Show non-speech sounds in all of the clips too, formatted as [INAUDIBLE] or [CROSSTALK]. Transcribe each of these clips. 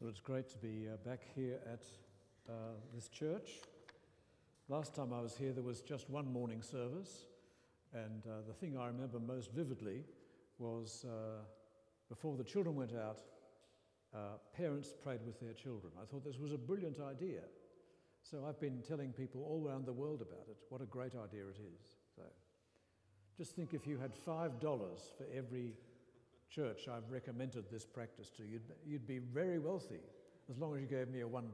Well, it's great to be uh, back here at uh, this church. Last time I was here, there was just one morning service, and uh, the thing I remember most vividly was uh, before the children went out, uh, parents prayed with their children. I thought this was a brilliant idea. So I've been telling people all around the world about it. What a great idea it is. So just think if you had $5 for every church I've recommended this practice to, you'd, you'd be very wealthy as long as you gave me a $1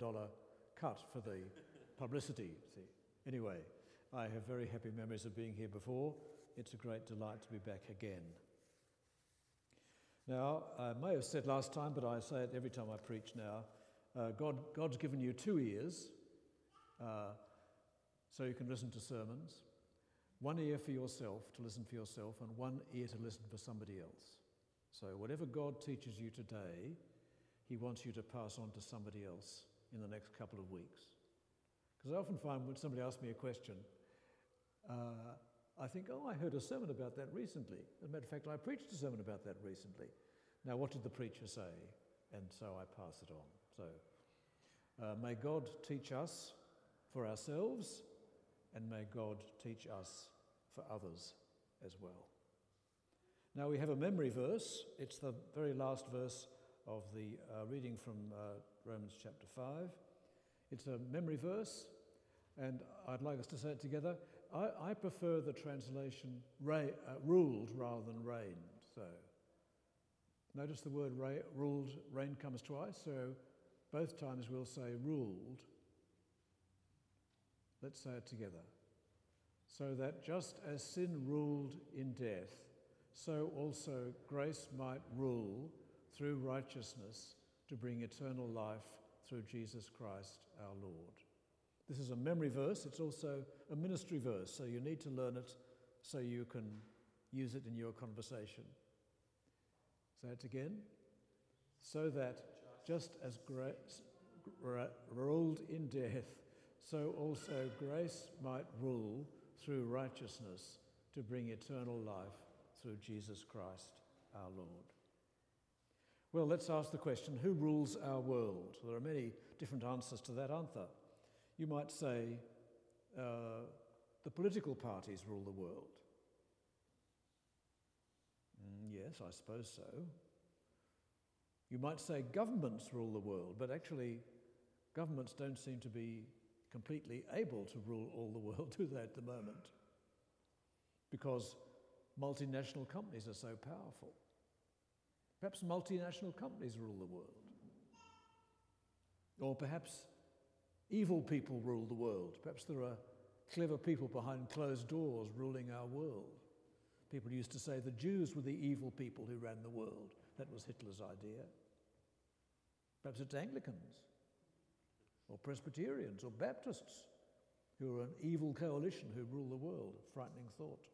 cut for the [LAUGHS] publicity. See? Anyway, I have very happy memories of being here before. It's a great delight to be back again. Now, I may have said last time, but I say it every time I preach now uh, God, God's given you two ears uh, so you can listen to sermons, one ear for yourself to listen for yourself, and one ear to listen for somebody else. So, whatever God teaches you today, He wants you to pass on to somebody else in the next couple of weeks. Because I often find when somebody asks me a question, uh, I think, oh, I heard a sermon about that recently. As a matter of fact, I preached a sermon about that recently. Now, what did the preacher say? And so I pass it on. So, uh, may God teach us for ourselves, and may God teach us for others as well. Now we have a memory verse. It's the very last verse of the uh, reading from uh, Romans chapter 5. It's a memory verse, and I'd like us to say it together. I, I prefer the translation uh, ruled rather than reigned. So notice the word ra- ruled, reigned comes twice, so both times we'll say ruled. Let's say it together. So that just as sin ruled in death, so also grace might rule through righteousness to bring eternal life through Jesus Christ our Lord. This is a memory verse, it's also a ministry verse, so you need to learn it so you can use it in your conversation. Say it again. So that just as grace ruled in death, so also grace might rule through righteousness to bring eternal life through Jesus Christ our Lord. Well, let's ask the question who rules our world? There are many different answers to that, aren't there? You might say uh, the political parties rule the world. Mm, yes, I suppose so. You might say governments rule the world, but actually, governments don't seem to be completely able to rule all the world, [LAUGHS] do they, at the moment? Because multinational companies are so powerful. Perhaps multinational companies rule the world. Or perhaps evil people rule the world. Perhaps there are clever people behind closed doors ruling our world. People used to say the Jews were the evil people who ran the world. That was Hitler's idea. Perhaps it's Anglicans, or Presbyterians, or Baptists who are an evil coalition who rule the world. Frightening thought.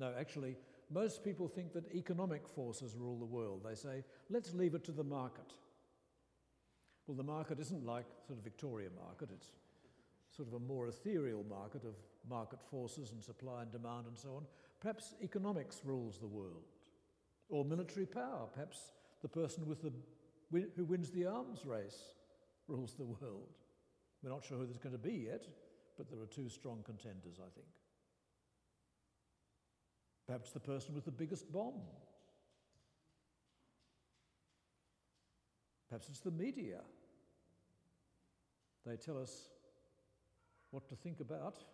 No, actually, most people think that economic forces rule the world. They say, let's leave it to the market. Well, the market isn't like sort of Victoria market, it's sort of a more ethereal market of market forces and supply and demand and so on. Perhaps economics rules the world, or military power. Perhaps the person with the, who wins the arms race rules the world. We're not sure who there's going to be yet, but there are two strong contenders, I think. Perhaps the person with the biggest bomb. Perhaps it's the media. They tell us what to think about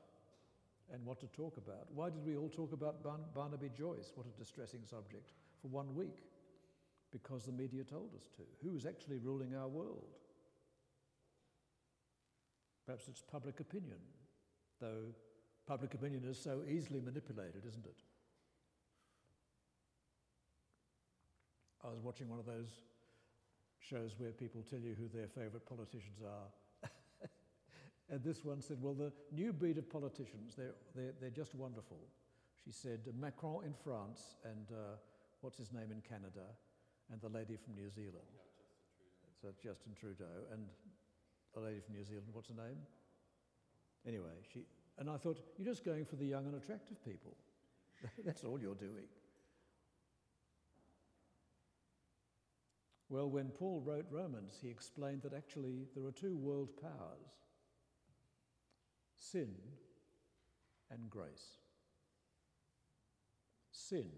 and what to talk about. Why did we all talk about Barn- Barnaby Joyce? What a distressing subject for one week. Because the media told us to. Who is actually ruling our world? Perhaps it's public opinion, though public opinion is so easily manipulated, isn't it? I was watching one of those shows where people tell you who their favourite politicians are. [LAUGHS] and this one said, Well, the new breed of politicians, they're, they're, they're just wonderful. She said, Macron in France and uh, what's his name in Canada and the lady from New Zealand. Yeah, Justin so Justin Trudeau and the lady from New Zealand, what's her name? Anyway, she, and I thought, you're just going for the young and attractive people. [LAUGHS] That's all you're doing. Well, when Paul wrote Romans, he explained that actually there are two world powers sin and grace. Sin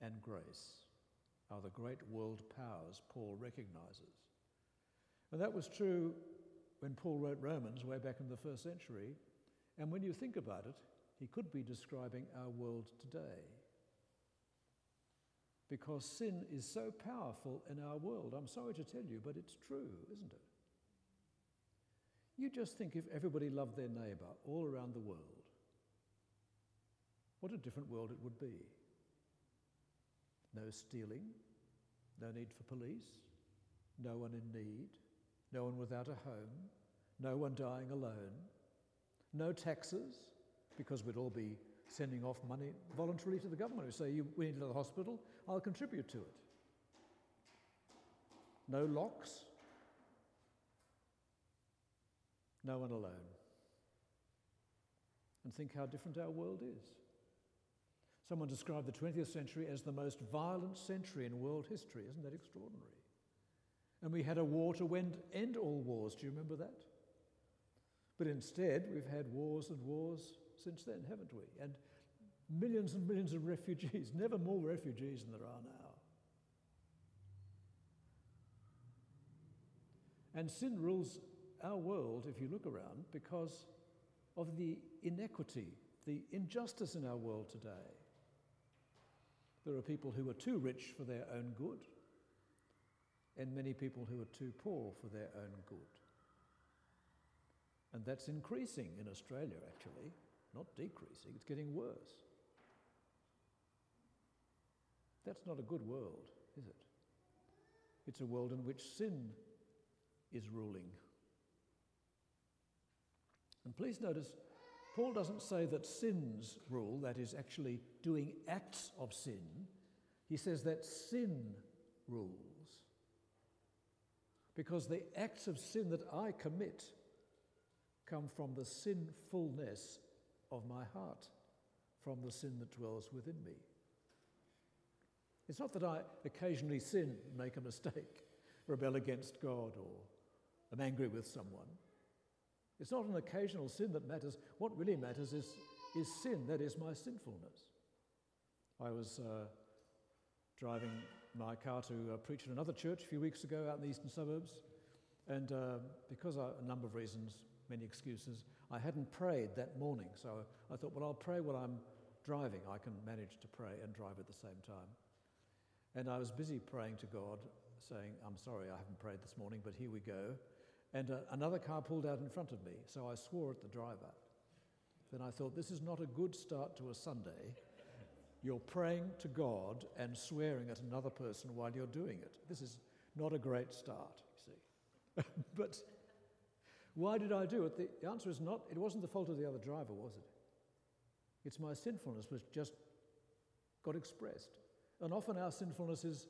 and grace are the great world powers Paul recognizes. And that was true when Paul wrote Romans way back in the first century. And when you think about it, he could be describing our world today. Because sin is so powerful in our world. I'm sorry to tell you, but it's true, isn't it? You just think if everybody loved their neighbour all around the world, what a different world it would be. No stealing, no need for police, no one in need, no one without a home, no one dying alone, no taxes, because we'd all be sending off money voluntarily to the government We say, you, we need another hospital, I'll contribute to it. No locks, no one alone. And think how different our world is. Someone described the 20th century as the most violent century in world history. Isn't that extraordinary? And we had a war to end all wars. Do you remember that? But instead, we've had wars and wars since then, haven't we? And millions and millions of refugees, [LAUGHS] never more refugees than there are now. And sin rules our world, if you look around, because of the inequity, the injustice in our world today. There are people who are too rich for their own good, and many people who are too poor for their own good. And that's increasing in Australia, actually, not decreasing, it's getting worse. That's not a good world, is it? It's a world in which sin is ruling. And please notice, Paul doesn't say that sins rule, that is, actually doing acts of sin. He says that sin rules. Because the acts of sin that I commit come from the sinfulness of my heart, from the sin that dwells within me. It's not that I occasionally sin, make a mistake, [LAUGHS] rebel against God, or am angry with someone. It's not an occasional sin that matters. What really matters is, is sin, that is my sinfulness. I was uh, driving my car to uh, preach in another church a few weeks ago out in the eastern suburbs, and uh, because of a number of reasons, many excuses, I hadn't prayed that morning. So I thought, well, I'll pray while I'm driving. I can manage to pray and drive at the same time. And I was busy praying to God, saying, I'm sorry, I haven't prayed this morning, but here we go. And uh, another car pulled out in front of me, so I swore at the driver. Then I thought, this is not a good start to a Sunday. You're praying to God and swearing at another person while you're doing it. This is not a great start, you see. [LAUGHS] but why did I do it? The answer is not, it wasn't the fault of the other driver, was it? It's my sinfulness which just got expressed. And often our sinfulness is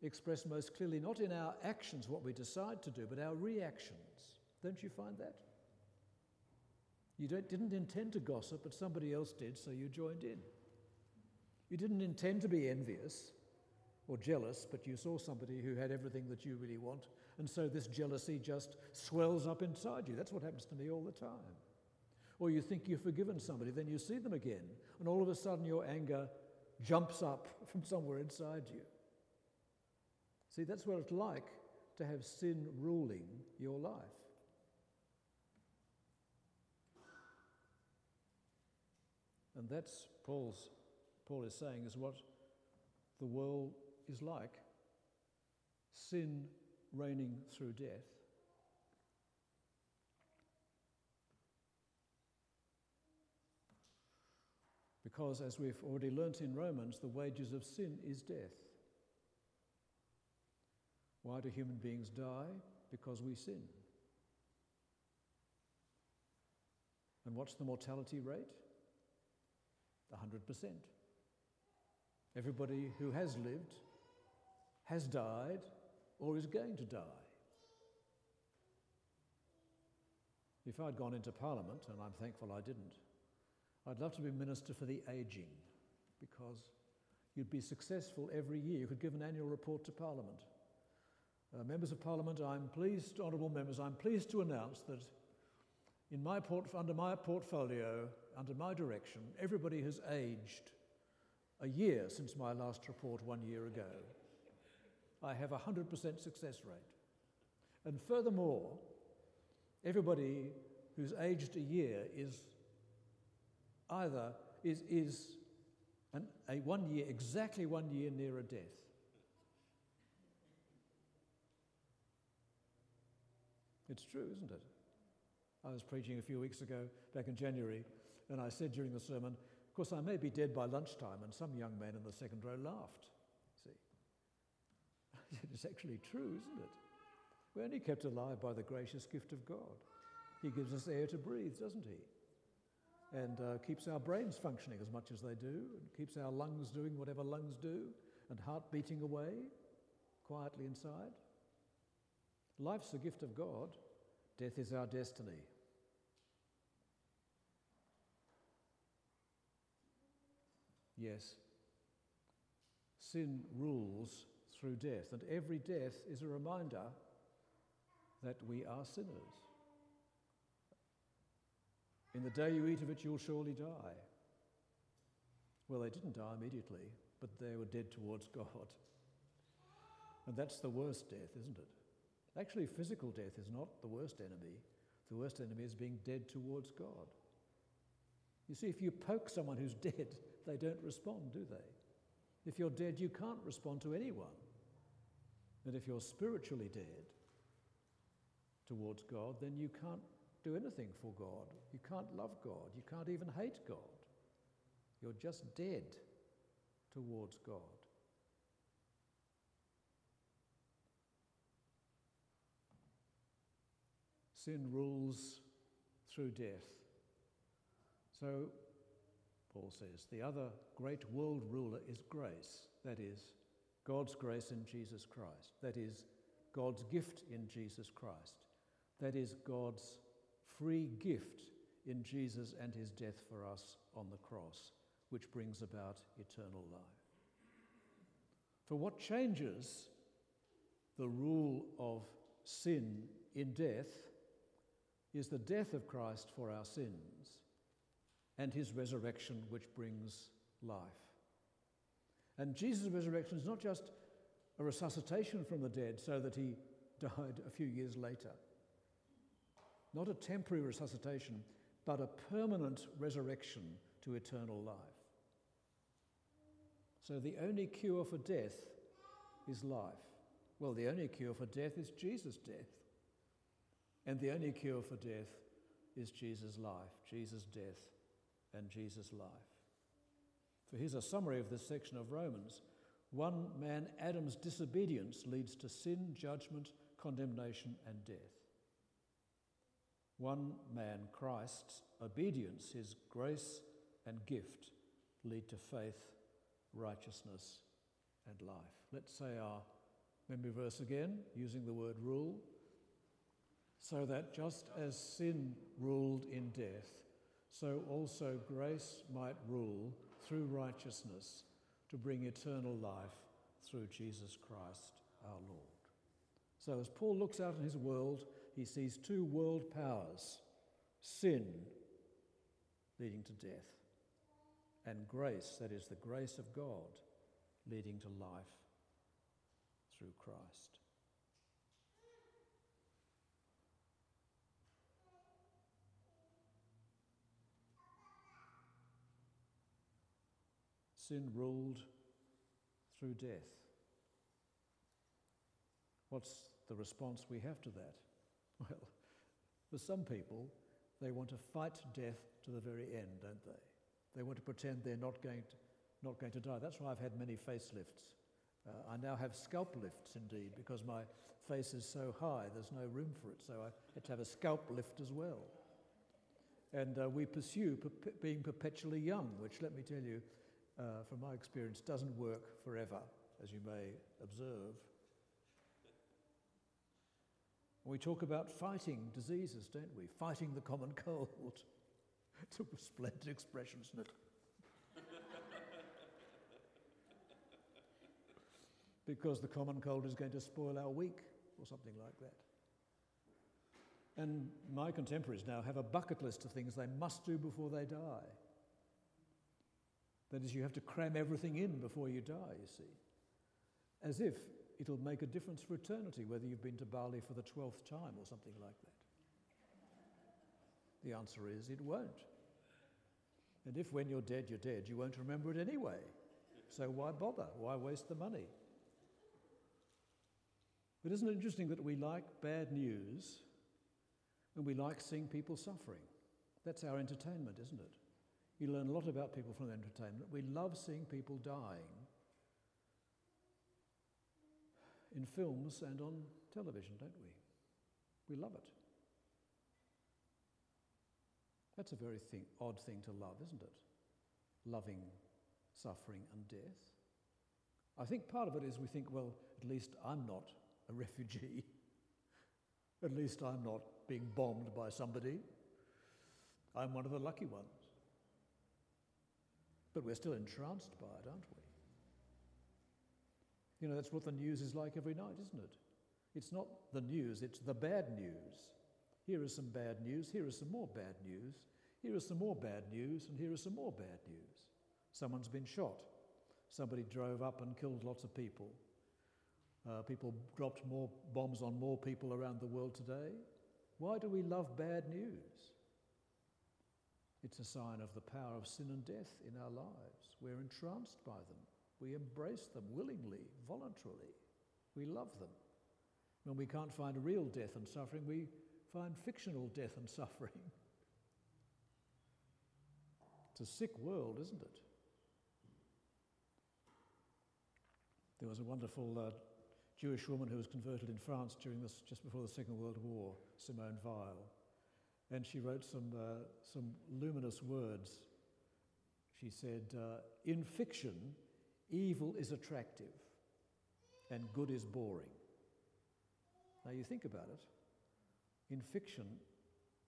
expressed most clearly not in our actions, what we decide to do, but our reactions. Don't you find that? You didn't intend to gossip, but somebody else did, so you joined in. You didn't intend to be envious or jealous, but you saw somebody who had everything that you really want, and so this jealousy just swells up inside you. That's what happens to me all the time. Or you think you've forgiven somebody, then you see them again, and all of a sudden your anger jumps up [LAUGHS] from somewhere inside you. See, that's what it's like to have sin ruling your life. And that's Paul's, Paul is saying is what the world is like sin reigning through death. Because, as we've already learnt in Romans, the wages of sin is death. Why do human beings die? Because we sin. And what's the mortality rate? 100%. Everybody who has lived has died or is going to die. If I'd gone into Parliament, and I'm thankful I didn't, I'd love to be Minister for the Aging because you'd be successful every year. You could give an annual report to Parliament. Uh, members of Parliament, I'm pleased, honourable members, I'm pleased to announce that in my port- under my portfolio, under my direction, everybody has aged a year since my last report one year ago. I have a 100% success rate. And furthermore, everybody who's aged a year is either is, is an, a one year, exactly one year nearer death. It's true, isn't it? I was preaching a few weeks ago, back in January, and I said during the sermon, of course, I may be dead by lunchtime, and some young man in the second row laughed. See? [LAUGHS] it's actually true, isn't it? We're only kept alive by the gracious gift of God. He gives us air to breathe, doesn't He? And uh, keeps our brains functioning as much as they do, and keeps our lungs doing whatever lungs do, and heart beating away quietly inside. Life's a gift of God, death is our destiny. Yes, sin rules through death, and every death is a reminder that we are sinners. In the day you eat of it, you'll surely die. Well, they didn't die immediately, but they were dead towards [LAUGHS] God. And that's the worst death, isn't it? Actually, physical death is not the worst enemy. The worst enemy is being dead towards God. You see, if you poke someone who's [LAUGHS] dead, they don't respond, do they? If you're dead, you can't respond to anyone. And if you're spiritually dead towards God, then you can't do anything for God. You can't love God. You can't even hate God. You're just dead towards God. Sin rules through death. So, Paul says, the other great world ruler is grace. That is, God's grace in Jesus Christ. That is, God's gift in Jesus Christ. That is, God's free gift in Jesus and his death for us on the cross, which brings about eternal life. For what changes the rule of sin in death is the death of Christ for our sins and his resurrection, which brings life. And Jesus' resurrection is not just a resuscitation from the dead so that he died a few years later, not a temporary resuscitation, but a permanent resurrection to eternal life. So the only cure for death is life. Well, the only cure for death is Jesus' death. And the only cure for death is Jesus' life, Jesus' death, and Jesus' life. For here's a summary of this section of Romans. One man, Adam's disobedience, leads to sin, judgment, condemnation, and death. One man, Christ's obedience, his grace and gift, lead to faith, righteousness, and life. Let's say our memory verse again, using the word rule so that just as sin ruled in death, so also grace might rule through righteousness to bring eternal life through Jesus Christ our Lord. So, as Paul looks out in his world, he sees two world powers sin leading to death, and grace, that is, the grace of God, leading to life through Christ. Sin ruled through death. What's the response we have to that? [LAUGHS] Well, for some people, they want to fight death to the very end, don't they? They want to pretend they're not going to, not going to die. That's why I've had many facelifts. Uh, I now have scalp lifts, indeed, because my face is so high, there's no room for it, so I had to have a scalp lift as well. And uh, we pursue being perpetually young, which, let me tell you, uh, from my experience, doesn't work forever, as you may observe. We talk about fighting diseases, don't we? Fighting the common cold. [LAUGHS] it's a splendid expression, isn't it? [LAUGHS] because the common cold is going to spoil our week. or something like that. And my contemporaries now have a bucket list of things they must do before they die. That is, you have to cram everything in before you die, you see. As if it'll make a difference for eternity whether you've been to Bali for the 12th time or something like that. The answer is it won't. And if when you're dead, you're dead, you won't remember it anyway. So why bother? Why waste the money? But isn't it interesting that we like bad news and we like seeing people suffering? That's our entertainment, isn't it? You learn a lot about people from entertainment. We love seeing people dying in films and on television, don't we? We love it. That's a very thing, odd thing to love, isn't it? Loving suffering and death. I think part of it is we think, well, at least I'm not a [LAUGHS] refugee. at least I'm not being bombed by somebody. I'm one of the lucky ones. But we're still entranced by it, aren't we? You know, that's what the news is like every night, isn't it? It's not the news, it's the bad news. Here is some bad news, here is some more bad news, here is some more bad news, and here is some more bad news. Someone's been shot. Somebody drove up and killed lots of people. Uh, people dropped more bombs on more people around the world today. Why do we love bad news? It's a sign of the power of sin and death in our lives. We're entranced by them. We embrace them willingly, voluntarily. We love them. When we can't find real death and suffering, we find fictional death and [LAUGHS] suffering. It's a sick world, isn't it? There was a wonderful uh, Jewish woman who was converted in France during this, just before the Second World War, Simone Weil. And she wrote some, uh, some luminous words. She said, uh, In fiction, evil is attractive and good is boring. Now you think about it. In fiction,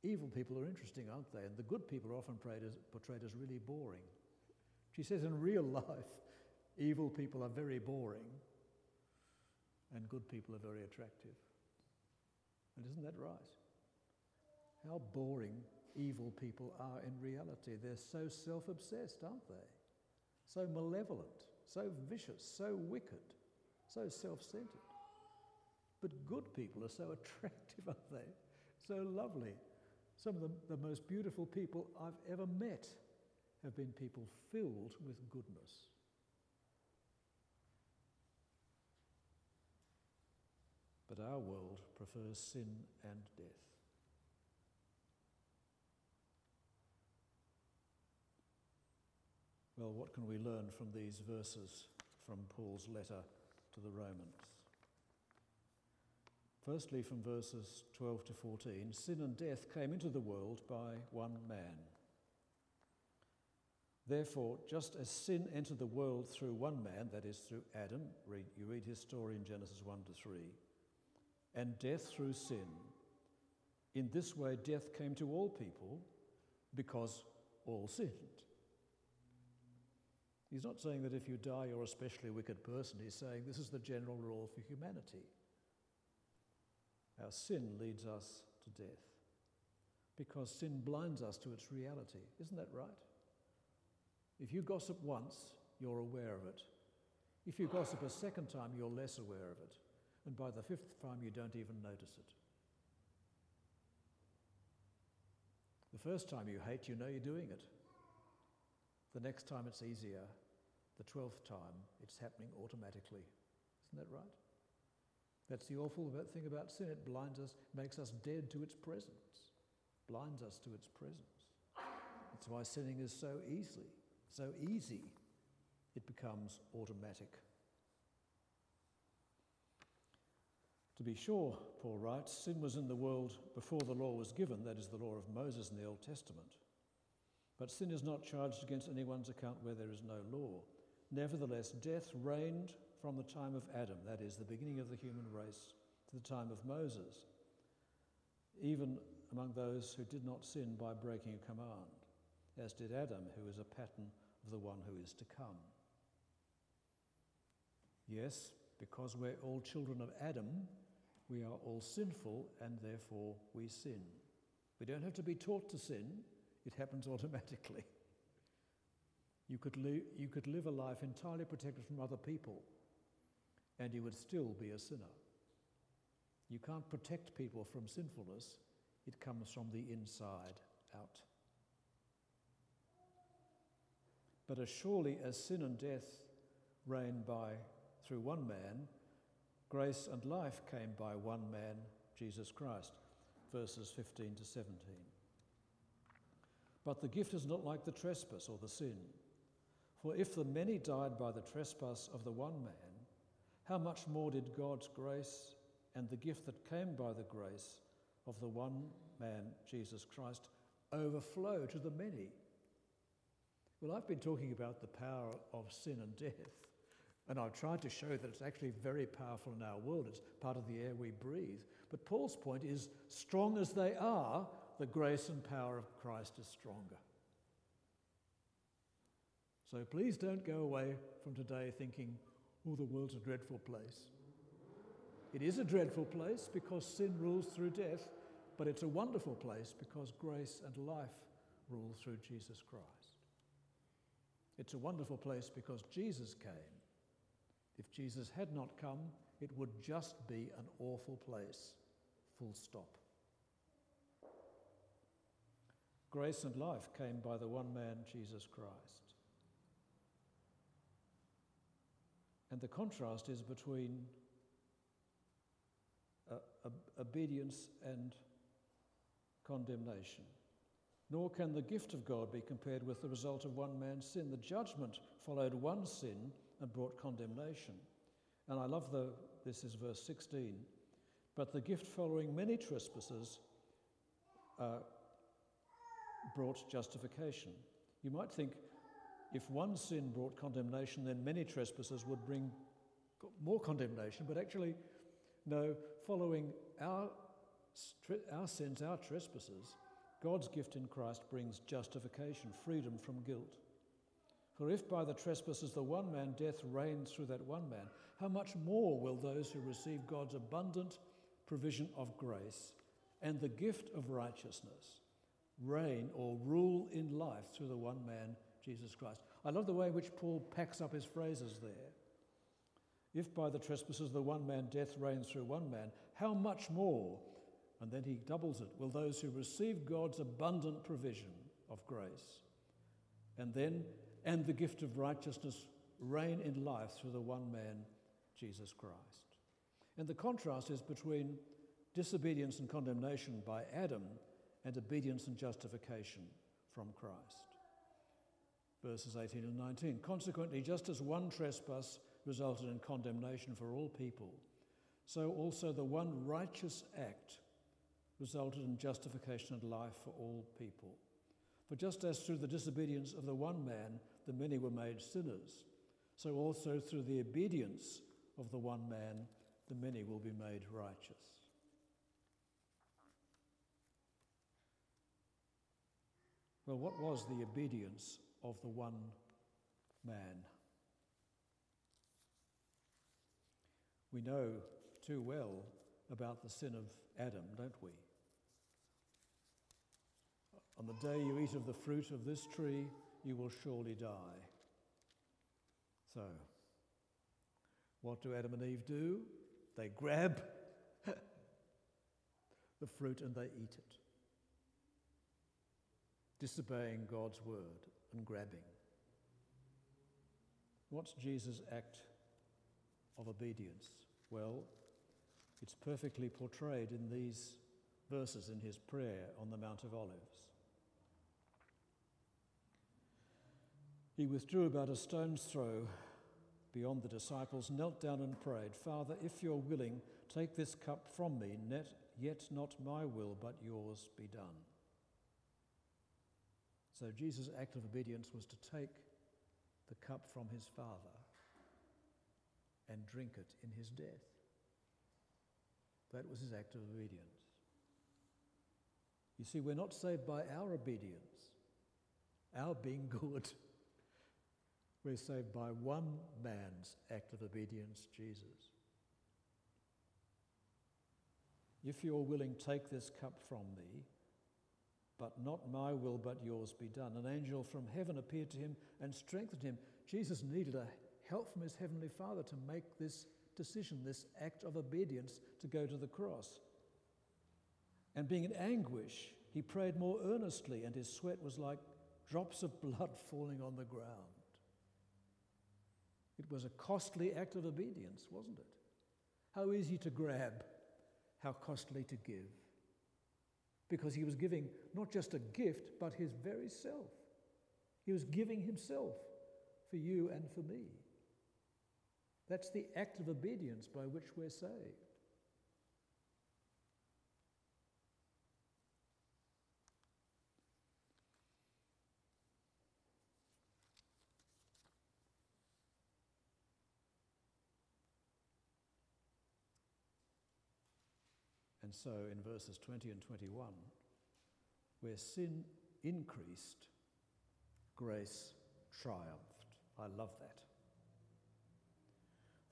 evil people are interesting, aren't they? And the good people are often portrayed as, portrayed as really boring. She says in real life, Evil people are very boring, and good people are very attractive. And isn't that right? How boring evil people are in reality. They're so self obsessed, aren't they? So malevolent, so vicious, so wicked, so self centered. But good people are so [LAUGHS] attractive, aren't they? So lovely. Some of the, the most beautiful people I've ever met have been people filled with goodness. But our world prefers sin and death. Well, what can we learn from these verses from Paul's letter to the Romans? Firstly, from verses 12 to 14, sin and death came into the world by one man. Therefore, just as sin entered the world through one man, that is, through Adam, read, you read his story in Genesis 1 to 3, and death through sin. In this way, death came to all people because all sinned. He's not saying that if you die, you're a especially wicked person. He's saying this is the general rule for humanity. Our sin leads us to death because sin blinds us to its reality. Isn't that right? If you gossip once, you're aware of it. If you gossip a second time, you're less aware of it and by the fifth time you don't even notice it. The first time you hate, you know you're doing it. The next time it's easier. The twelfth time, it's happening automatically. Isn't that right? That's the awful thing about sin. It blinds us, makes us dead to its presence, blinds us to its presence. That's why sinning is so easy, so easy. It becomes automatic. To be sure, Paul writes, sin was in the world before the law was given, that is, the law of Moses in the Old Testament. But sin is not charged against anyone's account where there is no law. Nevertheless, death reigned from the time of Adam, that is, the beginning of the human race, to the time of Moses, even among those who did not sin by breaking a command, as did Adam, who is a pattern of the one who is to come. Yes, because we're all children of Adam, We are all sinful and therefore we sin. We don't have to be taught to sin, it happens [LAUGHS] automatically. You could, li- you could live a life entirely protected from other people and you would still be a sinner. You can't protect people from sinfulness, it comes from the inside out. But as surely as sin and death reigned by through one man, grace and life came by one man, Jesus Christ. Verses 15 to 17. But the gift is not like the trespass or the sin. For if the many died by the trespass of the one man, how much more did God's grace and the gift that came by the grace of the one man, Jesus Christ, overflow to the many? Well, I've been talking about the power of sin and death, and I've tried to show that it's actually very powerful in our world. It's part of the air we breathe. But Paul's point is strong as they are, the grace and power of Christ is stronger. So please don't go away from today thinking, oh, the world's a dreadful place. It is a dreadful place because sin rules through death, but it's a wonderful place because grace and life rule through Jesus Christ. It's a wonderful place because Jesus came. If Jesus had not come, it would just be an awful place, full stop. Grace and life came by the one man, Jesus Christ. And the contrast is between uh, obedience and condemnation. Nor can the gift of God be compared with the result of one man's sin. The judgment followed one sin and brought condemnation. And I love the, this is verse 16. But the gift following many trespasses uh, brought justification. You might think if one sin brought condemnation, then many trespasses would bring more condemnation. But actually, no, following our, our sins, our trespasses, God's gift in Christ brings justification, freedom from guilt. For if by the trespasses the one man death reigns through that one man, how much more will those who receive God's abundant provision of grace and the gift of righteousness reign or rule in life through the one man Jesus Christ. I love the way in which Paul packs up his phrases there. If by the trespasses of the one man death reigns through one man, how much more, and then he doubles it, will those who receive God's abundant provision of grace, and then, and the gift of righteousness reign in life through the one man, Jesus Christ. And the contrast is between disobedience and condemnation by Adam and obedience and justification from Christ verses 18 and 19. Consequently, just as one trespass resulted in condemnation for all people, so also the one righteous act resulted in justification and life for all people. For just as through the disobedience of the one man the many were made sinners, so also through the obedience of the one man the many will be made righteous. Well, what was the obedience of the one man. We know too well about the sin of Adam, don't we? On the day you eat of the fruit of this tree, you will surely die. So, what do Adam and Eve do? They grab [LAUGHS] the fruit and they eat it, disobeying God's word and grabbing. What's Jesus' act of obedience? Well, it's perfectly portrayed in these verses in his prayer on the Mount of Olives. He withdrew about a stone's throw beyond the disciples, knelt down and prayed, Father, if you're willing, take this cup from me, yet not my will, but yours be done. So Jesus' act of obedience was to take the cup from his Father and drink it in his death. That was his act of obedience. You see, we're not saved by our obedience, our being good. We're saved by one man's act of obedience, Jesus. If you're willing, take this cup from me, but not my will, but yours be done. An angel from heaven appeared to him and strengthened him. Jesus needed a help from his heavenly Father to make this decision, this act of obedience to go to the cross. And being in anguish, he prayed more earnestly, and his sweat was like drops of blood [LAUGHS] falling on the ground. It was a costly act of obedience, wasn't it? How easy to grab, how costly to give. Because he was giving not just a gift, but his very self. He was giving himself for you and for me. That's the act of obedience by which we're saved. And so in verses 20 and 21, where sin increased, grace triumphed. I love that.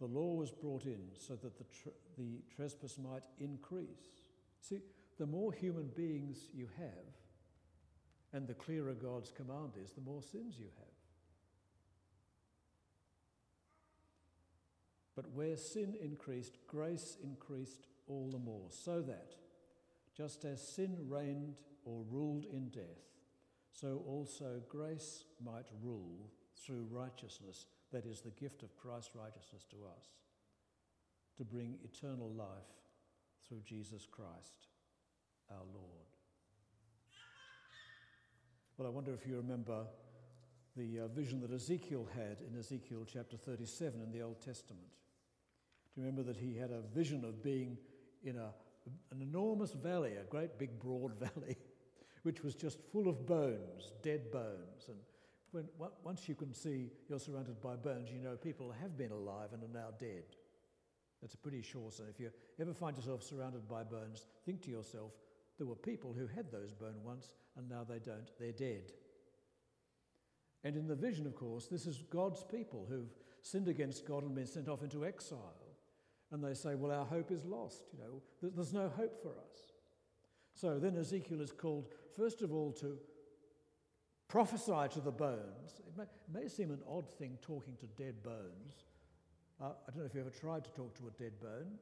The law was brought in so that the, tr- the trespass might increase. See, the more human beings you have, and the clearer God's command is, the more sins you have. But where sin increased, grace increased all the more, so that, just as sin reigned or ruled in death, so also grace might rule through righteousness, that is, the gift of Christ's righteousness to us, to bring eternal life through Jesus Christ our Lord. Well, I wonder if you remember the uh, vision that Ezekiel had in Ezekiel chapter 37 in the Old Testament. Do you remember that he had a vision of being in a, an enormous valley, a great big broad [LAUGHS] valley, which was just full of bones, dead bones. And when, once you can see you're surrounded by bones, you know people have been alive and are now dead. That's a pretty sure sign. If you ever find yourself surrounded by bones, think to yourself, there were people who had those bones once and now they don't, they're dead. And in the vision, of course, this is God's people who've sinned against God and been sent off into exile and they say, well, our hope is lost. You know, there's no hope for us. So then Ezekiel is called, first of all, to prophesy to the bones. It may, it may seem an odd thing talking to dead bones. Uh, I don't know if you ever tried to talk to a dead bone,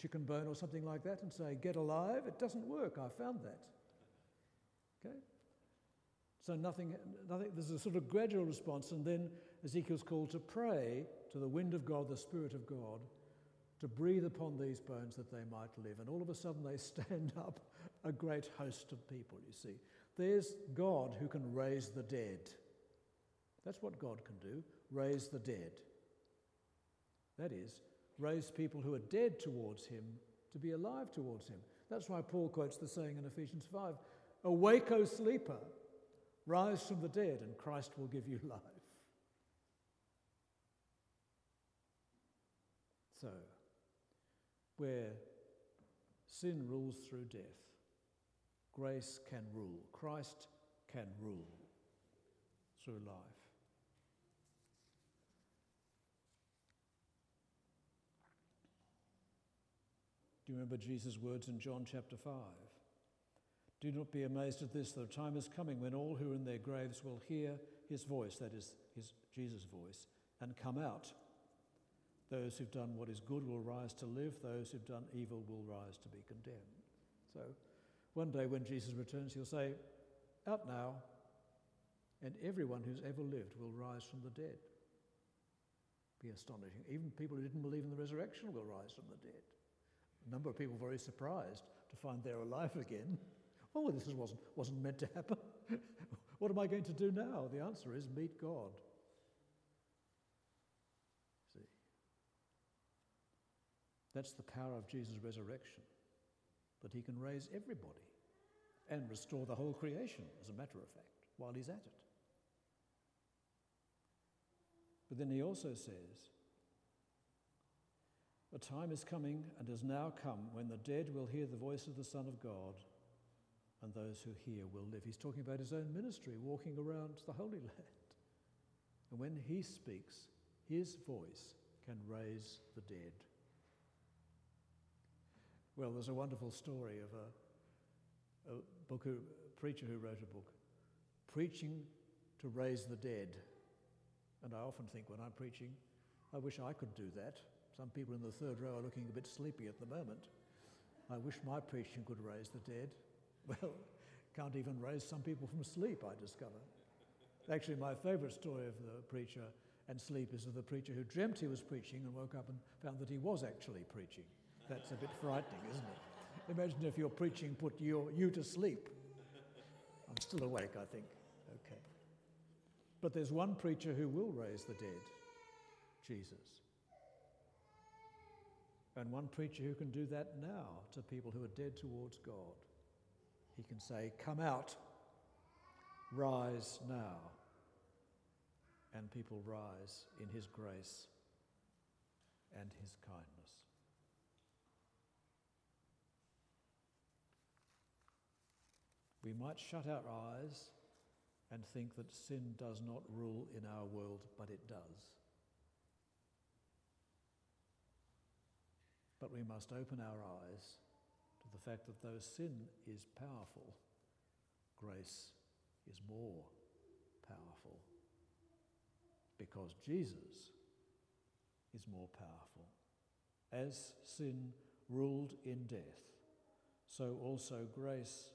chicken bone or something like that, and say, get alive. It doesn't work. I found that. Okay? So nothing, nothing, there's a sort of gradual response, and then Ezekiel's called to pray to the wind of God, the Spirit of God, to breathe upon these bones that they might live. And all of a sudden, they [LAUGHS] stand up a great host of people, you see. There's God who can raise the dead. That's what God can do raise the dead. That is, raise people who are dead towards Him to be alive towards Him. That's why Paul quotes the saying in Ephesians 5 Awake, O sleeper, rise from the dead, and Christ will give you [LAUGHS] life. So, where sin rules through death, grace can rule. Christ can rule through life. Do you remember Jesus' words in John chapter 5? Do not be amazed at this, the time is coming when all who are in their graves will hear his voice, that is, his Jesus' voice, and come out. Those who've done what is good will rise to live, those who've done evil will rise to be condemned. So one day when Jesus returns, he'll say, Out now, and everyone who's ever lived will rise from the dead. Be astonishing. Even people who didn't believe in the resurrection will rise from the dead. A number of people very surprised to find they're alive again. [LAUGHS] Oh, this wasn't, wasn't meant to happen. [LAUGHS] what am I going to do now? The answer is meet God. That's the power of Jesus' resurrection, that he can raise everybody and restore the whole creation, as a matter of fact, while he's at it. But then he also says, A time is coming and has now come when the dead will hear the voice of the Son of God, and those who hear will live. He's talking about his own ministry, walking around the Holy [LAUGHS] Land. And when he speaks, his voice can raise the dead. Well, there's a wonderful story of a, a book who, a preacher who wrote a book, preaching to raise the dead. And I often think when I'm preaching, I wish I could do that. Some people in the third row are looking a bit sleepy at the moment. I wish my preaching could raise the dead. [LAUGHS] Well, can't even raise some people from sleep, I discover. Actually, my favourite story of the preacher and sleep is of the preacher who dreamt he was preaching and woke up and found that he was actually preaching. That's a bit frightening, isn't it? Imagine if your preaching put you, you to sleep. I'm still awake, I think. Okay. But there's one preacher who will raise the dead Jesus. And one preacher who can do that now to people who are dead towards God. He can say, Come out, rise now. And people rise in His grace and His kindness. We might shut our eyes and think that sin does not rule in our world, but it does. But we must open our eyes to the fact that though sin is powerful, grace is more powerful because Jesus is more powerful. As sin ruled in death, so also grace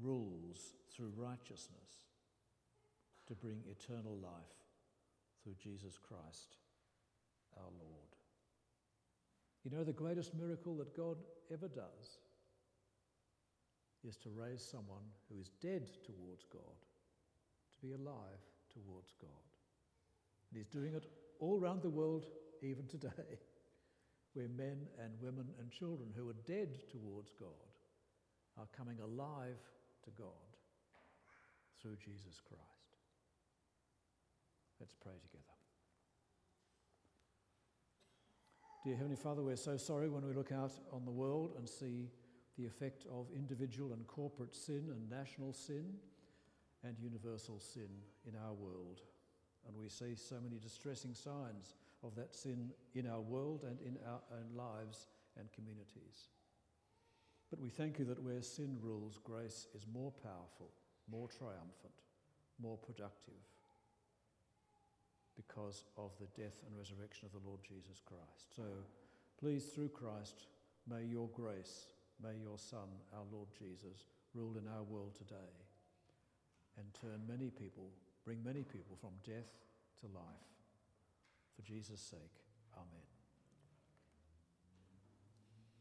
rules through righteousness to bring eternal life through Jesus Christ our Lord. You know, the greatest miracle that God ever does is to raise someone who is dead towards God to be alive towards God. And He's doing it all around the world, even today, [LAUGHS] where men and women and children who are dead towards God are coming alive to God through Jesus Christ. Let's pray together. Dear Heavenly Father, we're so sorry when we look out on the world and see the effect of individual and corporate sin and national sin and universal sin in our world. And we see so many distressing signs of that sin in our world and in our own lives and communities. But we thank you that where sin rules, grace is more powerful, more triumphant, more productive because of the death and resurrection of the Lord Jesus Christ. So please, through Christ, may your grace, may your Son, our Lord Jesus, rule in our world today and turn many people, bring many people from death to life. For Jesus' sake.